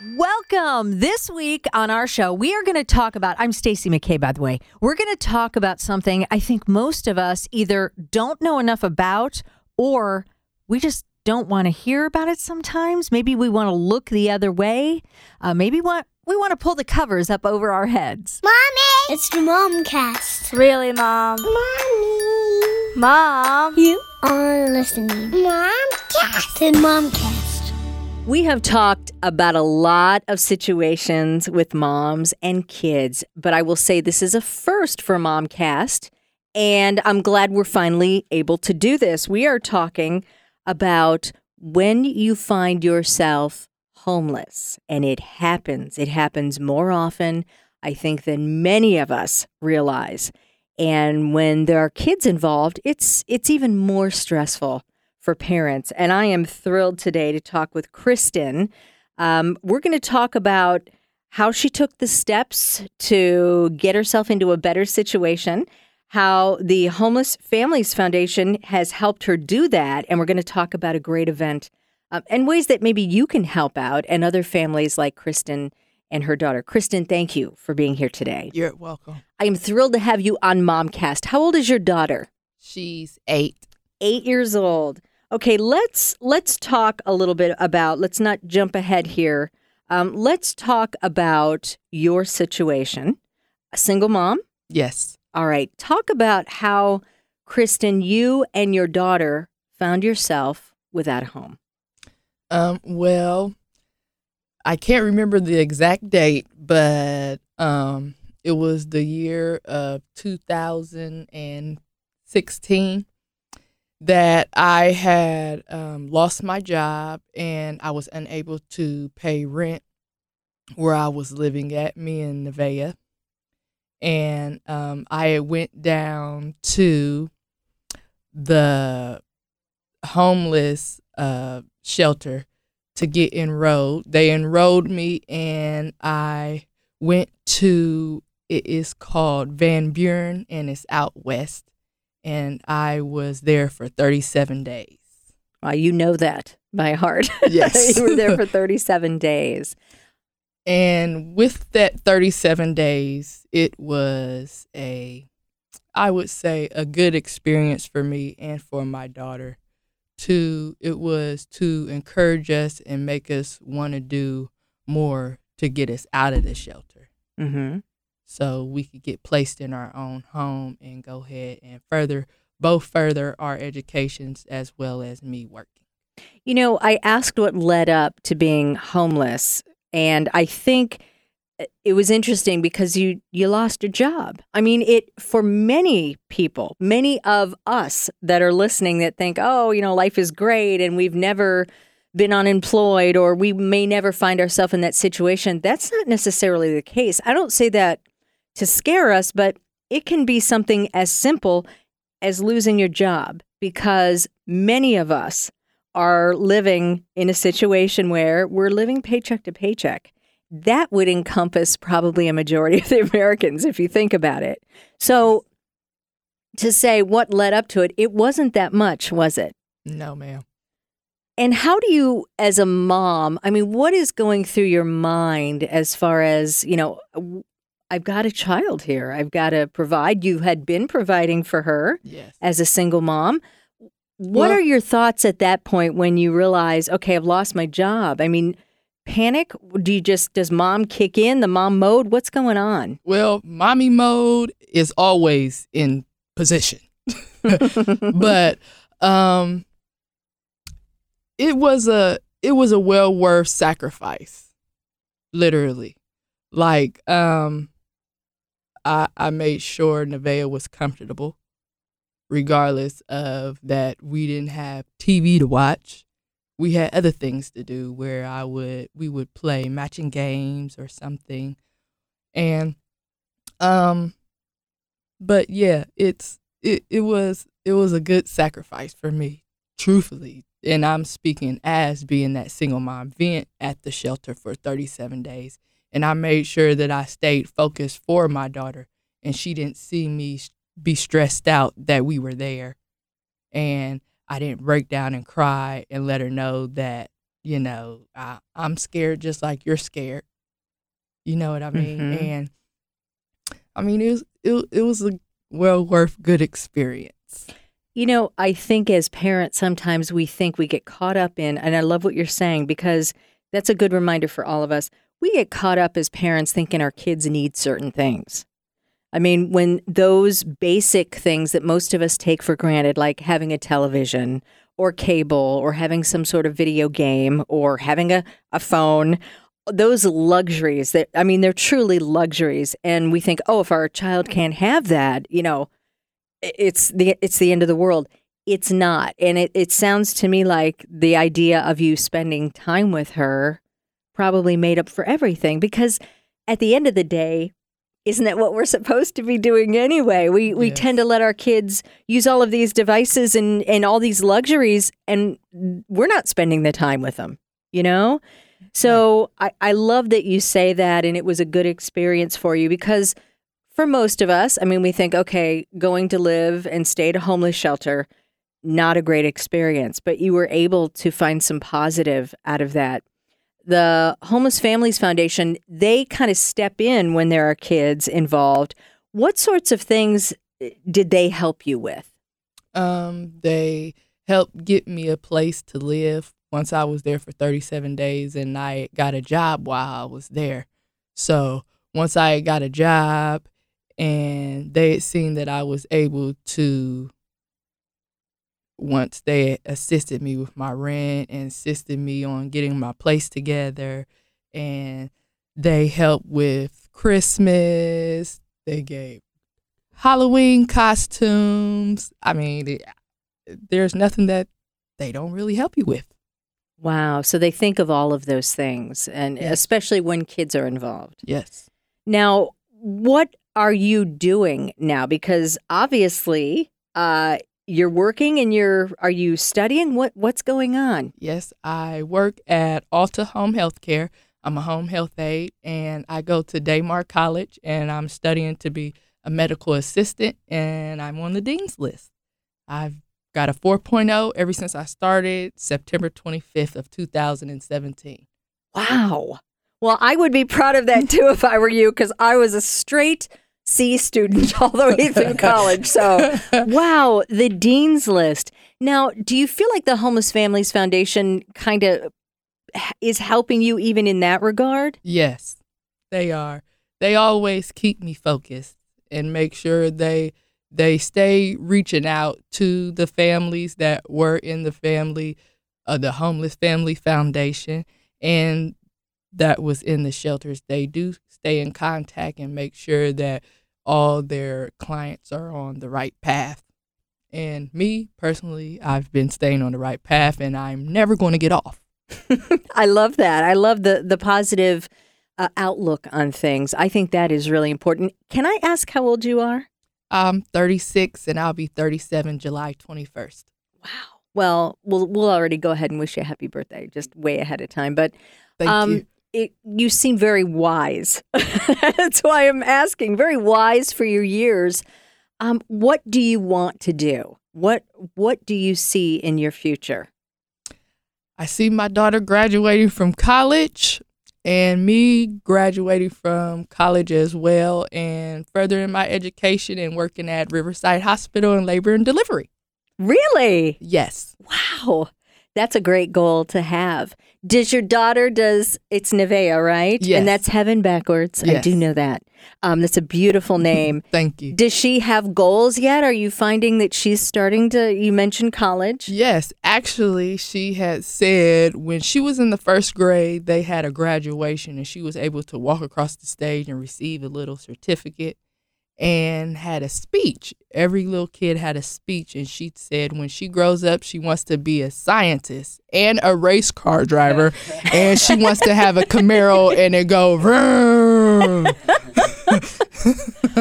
Welcome. This week on our show, we are going to talk about. I'm Stacey McKay, by the way. We're going to talk about something I think most of us either don't know enough about or we just don't want to hear about it sometimes. Maybe we want to look the other way. Uh, maybe want, we want to pull the covers up over our heads. Mommy! It's the Momcast. Really, Mom? Mommy! Mom? You are listening. Momcast. The Momcast. We have talked about a lot of situations with moms and kids, but I will say this is a first for Momcast, and I'm glad we're finally able to do this. We are talking about when you find yourself homeless, and it happens. It happens more often, I think, than many of us realize. And when there are kids involved, it's it's even more stressful for parents. And I am thrilled today to talk with Kristen. Um, we're going to talk about how she took the steps to get herself into a better situation, how the Homeless Families Foundation has helped her do that. And we're going to talk about a great event um, and ways that maybe you can help out and other families like Kristen and her daughter. Kristen, thank you for being here today. You're welcome. I am thrilled to have you on Momcast. How old is your daughter? She's eight. Eight years old. Okay, let's let's talk a little bit about. Let's not jump ahead here. Um, let's talk about your situation. A single mom. Yes. All right. Talk about how Kristen, you and your daughter found yourself without a home. Um. Well, I can't remember the exact date, but um, it was the year of 2016 that I had um, lost my job and I was unable to pay rent where I was living at, me in Nevaeh. And um, I went down to the homeless uh, shelter to get enrolled. They enrolled me and I went to, it is called Van Buren and it's out west and I was there for 37 days. Well, you know that by heart. Yes. you were there for 37 days. And with that 37 days, it was a, I would say, a good experience for me and for my daughter. To it was to encourage us and make us want to do more to get us out of the shelter. Mm-hmm. So we could get placed in our own home and go ahead and further both further our educations as well as me working. You know, I asked what led up to being homeless, and I think it was interesting because you you lost a job. I mean, it for many people, many of us that are listening that think, "Oh, you know, life is great and we've never been unemployed or we may never find ourselves in that situation." That's not necessarily the case. I don't say that to scare us, but it can be something as simple as losing your job because many of us are living in a situation where we're living paycheck to paycheck. That would encompass probably a majority of the Americans if you think about it. So to say what led up to it, it wasn't that much, was it? No, ma'am. And how do you, as a mom, I mean, what is going through your mind as far as, you know, I've got a child here. I've got to provide. You had been providing for her Yes. as a single mom. What Well- are your thoughts at that point when you realize, okay, I've lost my job? I mean, panic? Do you just, does mom kick in the mom mode? What's going on? Well, mommy mode is always in position. but um it was a it was a well worth sacrifice. Literally. Like um I I made sure Nevaeh was comfortable regardless of that we didn't have TV to watch. We had other things to do where I would we would play matching games or something. And um but yeah, it's it, it was it was a good sacrifice for me, truthfully. And I'm speaking as being that single mom being at the shelter for 37 days. And I made sure that I stayed focused for my daughter and she didn't see me be stressed out that we were there. And I didn't break down and cry and let her know that, You know, I, I'm scared just like you're scared. You know what I mean? Mhm. And I mean, it was it, it was a well worth good experience. You know, I think as parents, sometimes we think we get caught up in, and I love what you're saying because that's a good reminder for all of us. We get caught up as parents thinking our kids need certain things. I mean, when those basic things that most of us take for granted, like having a television or cable or having some sort of video game or having a, a phone, those luxuries that, I mean, they're truly luxuries. And we think, oh, if our child can't have that, you know, it's the it's the end of the world. It's not. And it, it sounds to me like the idea of you spending time with her probably made up for everything because at the end of the day, isn't that what we're supposed to be doing anyway? We we Yes. tend to let our kids use all of these devices and, and all these luxuries and we're not spending the time with them, you know? So I, I love that you say that and it was a good experience for you because for most of us, I mean, we think, okay, going to live and stay at a homeless shelter, not a great experience, but you were able to find some positive out of that. The Homeless Families Foundation, they kind of step in when there are kids involved. What sorts of things eh, did they help you with? Um, they helped get me a place to live once I was there for 37 days, and I got a job while I was there. So once I got a job, and they had seen that I was able to, once they assisted me with my rent and assisted me on getting my place together, and they helped with Christmas. They gave Halloween costumes. I mean, it, there's nothing that they don't really help you with. Wow. So they think of all of those things, and Yes. especially when kids are involved. Yes. Now, what are you doing now? Because obviously, uh, you're working and you're are you studying? What what's going on? Yes, I work at Alta Home Healthcare. I'm a home health aide, and I go to Daymar College, and I'm studying to be a medical assistant, and I'm on the dean's list. I've got a 4.0 ever since I started September 25th of 2017. Wow. Well, I would be proud of that too if I were you, because I was a straight C student all the way through college. So, wow, the dean's list. Now, do you feel like the Homeless Families Foundation kind of is helping you even in that regard? Yes, they are. They always keep me focused and make sure they they stay reaching out to the families that were in the family uh, the homeless family foundation and that was in the shelters they do stay in contact and make sure that all their clients are on the right path and me personally i've been staying on the right path and i'm never going to get off I love that. I love the the positive uh, outlook on things. I think that is really important. Can I ask how old you are? I'm 36 and I'll be 37 July 21st. Wow. Well, we'll we'll already go ahead and wish you a happy birthday, just way ahead of time. But Thank um, you. It, you seem very wise. That's why I'm asking. Very wise for your years. Um, what do you want to do? What What do you see in your future? I see my daughter graduating from college and me graduating from college as well and furthering my education and working at Riverside Hospital in labor and delivery. Really? Yes. Wow. That's a great goal to have. Does your daughter does it's Nevaeh, right? Yes. And that's heaven backwards. I do know that. Um, that's a beautiful name. Thank you. Does she have goals yet? Are you finding that she's starting to you mentioned college? Yes, actually, she had said when she was in the first grade, they had a graduation and she was able to walk across the stage and receive a little certificate and had a speech. Every little kid had a speech, and she said when she grows up, she wants to be a scientist and a race car driver, and she wants to have a Camaro and it go vroom.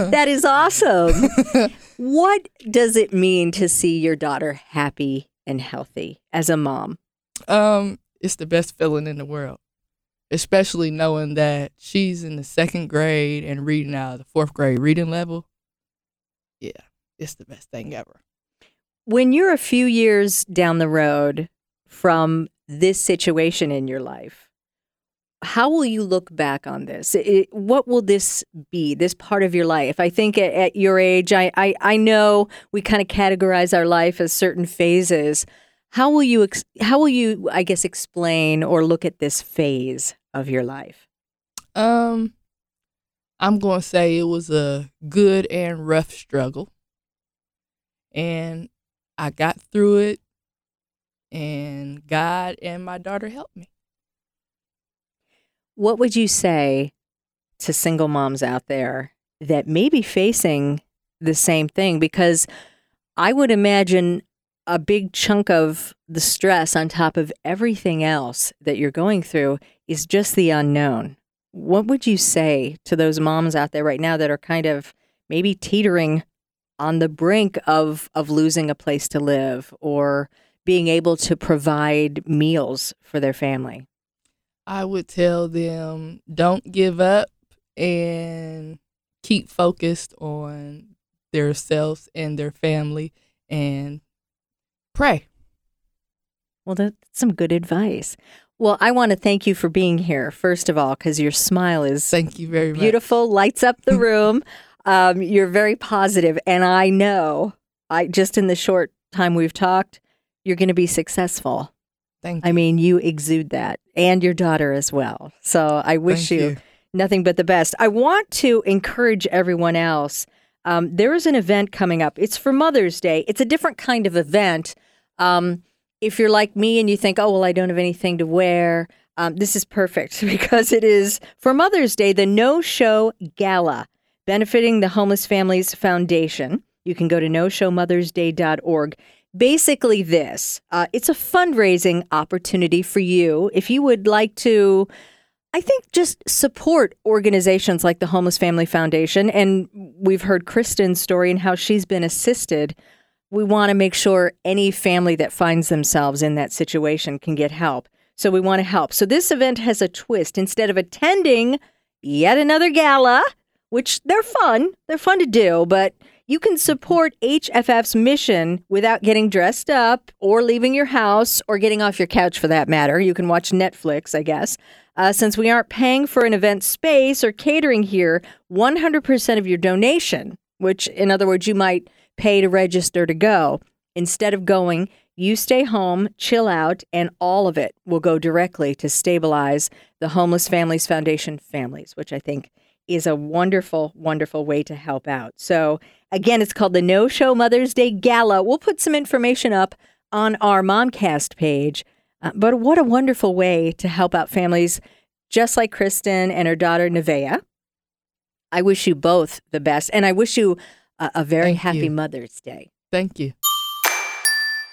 that is awesome. what does it mean to see your daughter happy and healthy as a mom? Um, it's the best feeling in the world, especially knowing that she's in the second grade and reading out of the fourth grade reading level. Yeah, it's the best thing ever. When you're a few years down the road from this situation in your life, how will you look back on this? It, what will this be, this part of your life? I think at, at your age, I, I, I know we kind of categorize our life as certain phases. How will you, ex- how will you, I guess, explain or look at this phase of your life? Um, I'm going to say it was a good and rough struggle. And I got through it, and God and my daughter helped me. What would you say to single moms out there that may be facing the same thing? Because I would imagine a big chunk of the stress on top of everything else that you're going through is just the unknown. What would you say to those moms out there right now that are kind of maybe teetering on the brink of of losing a place to live or being able to provide meals for their family? I would tell them don't give up and keep focused on themselves and their family and pray. Well, that's some good advice. Well, I want to thank you for being here, first of all, because your smile is Thank you very much. beautiful, lights up the room. um, you're very positive, and I know, I just in the short time we've talked, you're going to be successful. Thank you. I mean, you exude that, and your daughter as well. So I wish you, you. nothing but the best. I want to encourage everyone else. Um, there is an event coming up. It's for Mother's Day. It's a different kind of event. Um, if you're like me and you think, oh, well, I don't have anything to wear, um, this is perfect because it is for Mother's Day, the No Show Gala benefiting the Homeless Families Foundation. You can go to noshowmothersday.org. Basically, this uh, it's a fundraising opportunity for you if you would like to. I think just support organizations like the Homeless Family Foundation. And we've heard Kristen's story and how she's been assisted. We want to make sure any family that finds themselves in that situation can get help. So we want to help. So this event has a twist. Instead of attending yet another gala, which they're fun, they're fun to do, but you can support HFF's mission without getting dressed up or leaving your house or getting off your couch for that matter. You can watch Netflix, I guess. Uh, since we aren't paying for an event space or catering here, 100% of your donation, which in other words, you might pay to register to go, instead of going, you stay home, chill out, and all of it will go directly to stabilize the Homeless Families Foundation families, which I think is a wonderful, wonderful way to help out. So, again, it's called the No Show Mother's Day Gala. We'll put some information up on our Momcast page. Uh, but what a wonderful way to help out families just like Kristen and her daughter, Nevaeh. I wish you both the best, and I wish you a, a very Thank happy you. Mother's Day. Thank you.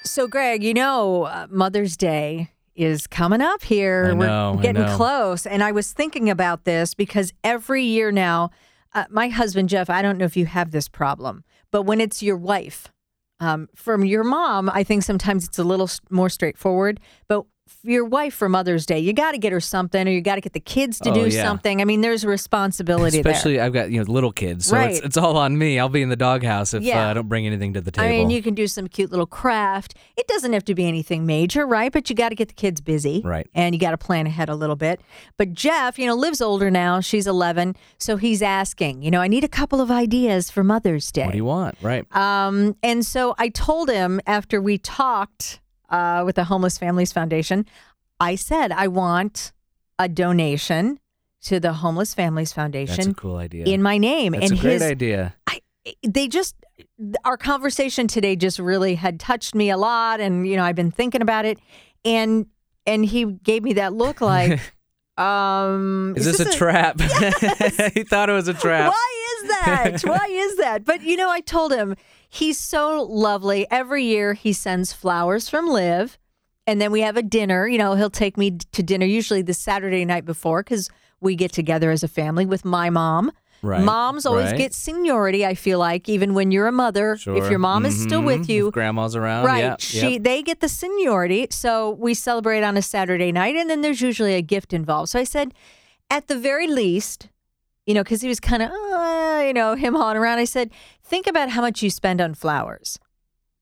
So, Greg, you know, uh, Mother's Day is coming up here. I know, We're getting know. close. And I was thinking about this because every year now, uh, my husband, Jeff, I don't know if you have this problem, but when it's your wife, um, from your mom, I think sometimes it's a little more straightforward. But f- your wife for Mother's Day, you got to get her something or you got to get the kids to Oh, do yeah. something. I mean, there's a responsibility there. Especially, I've got you know little kids, so it's, it's all on me. I'll be in the doghouse if Yeah. uh, I don't bring anything to the table. I mean, you can do some cute little craft. It doesn't have to be anything major, right? But you got to get the kids busy. Right. And you got to plan ahead a little bit. But Jeff, you know, lives older now. She's 11. So he's asking, you know, I need a couple of ideas for Mother's Day. what do you want? Right. Um, and so I told him after we talked uh, with the Homeless Families Foundation, I said, I want a donation to the Homeless Families Foundation. That's a cool idea. in my name. That's and a great his idea. I, they just our conversation today just really had touched me a lot and you know I've been thinking about it and and he gave me that look like um Is this a trap? he thought it was a trap. why is that? Why is that? But you know, I told him he's so lovely. Every year he sends flowers from Live, and then we have a dinner. You know, he'll take me to dinner usually the Saturday night before because we get together as a family with my mom. Right, Moms always right. get seniority. I feel like even when you're a mother, Sure. if your mom is still Mhm. with you, If grandma's around. Right. Yep, she yep. they get the seniority. So we celebrate on a Saturday night and then there's usually a gift involved. So I said, at the very least, you know, because he was kind of, uh, you know, him hawing around. I said, think about how much you spend on flowers.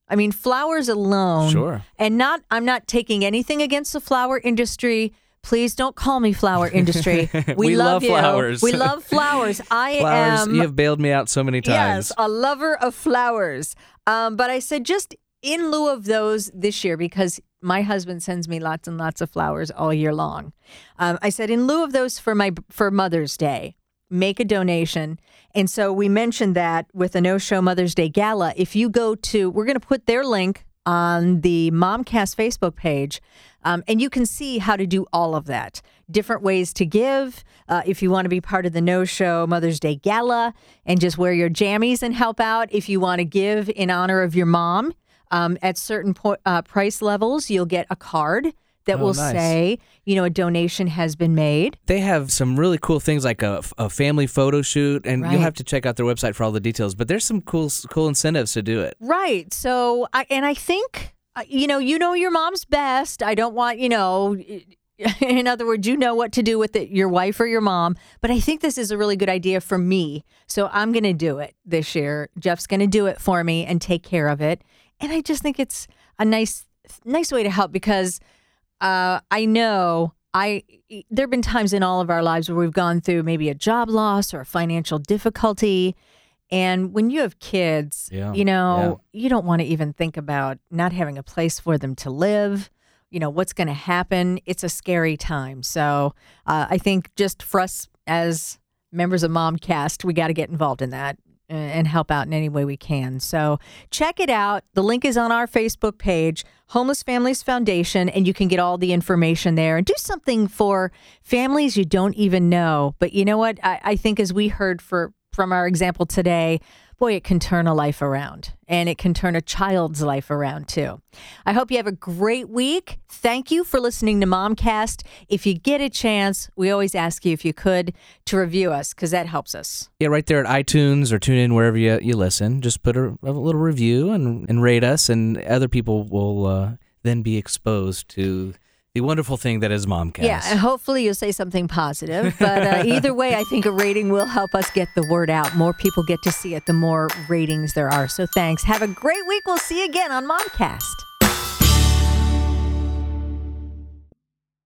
I mean, flowers alone. Sure. And not, I'm not taking anything against the flower industry. Please don't call me flower industry. We, We love you. flowers. We love flowers. I Flowers, am. you have bailed me out so many times. Yes, a lover of flowers. Um, but I said just in lieu of those this year because my husband sends me lots and lots of flowers all year long. Um, I said in lieu of those for my for Mother's Day, make a donation. And so we mentioned that with a No Show Mother's Day Gala. If you go to, we're going to put their link on the Momcast Facebook page, um, and you can see how to do all of that. Different ways to give. Uh, if you want to be part of the No Show Mother's Day Gala and just wear your jammies and help out. If you want to give in honor of your mom um, at certain po- uh, price levels, you'll get a card that Oh, will nice. say, you know, a donation has been made. They have some really cool things like a, a family photo shoot, and Right. you'll have to check out their website for all the details. But there's some cool cool incentives to do it. Right. So, I, and I think, uh, you know, you know your mom's best. I don't want, you know, in other words, you know what to do with it, your wife or your mom. But I think this is a really good idea for me. So I'm going to do it this year. Jeff's going to do it for me and take care of it. And I just think it's a nice, nice way to help because uh, I know I there have been times in all of our lives where we've gone through maybe a job loss or a financial difficulty. And when you have kids, Yeah, you know, you don't want to even think about not having a place for them to live. You know, what's going to happen. It's a scary time. So uh, I think just for us as members of Momcast, we got to get involved in that and help out in any way we can. So check it out. The link is on our Facebook page, Homeless Families Foundation, and you can get all the information there and do something for families you don't even know. But you know what? I, I think as we heard for from our example today, boy, it can turn a life around and it can turn a child's life around too. I hope you have a great week. Thank you for listening to Momcast. If you get a chance, we always ask you if you could to review us because that helps us. Yeah, right there at iTunes or tune in wherever you, you listen. Just put a, a little review and, and rate us, and other people will uh, then be exposed to the wonderful thing that is Momcast. Yeah, and hopefully you'll say something positive. But uh, either way, I think a rating will help us get the word out. More people get to see it, the more ratings there are. So thanks. Have a great week. We'll see you again on Momcast.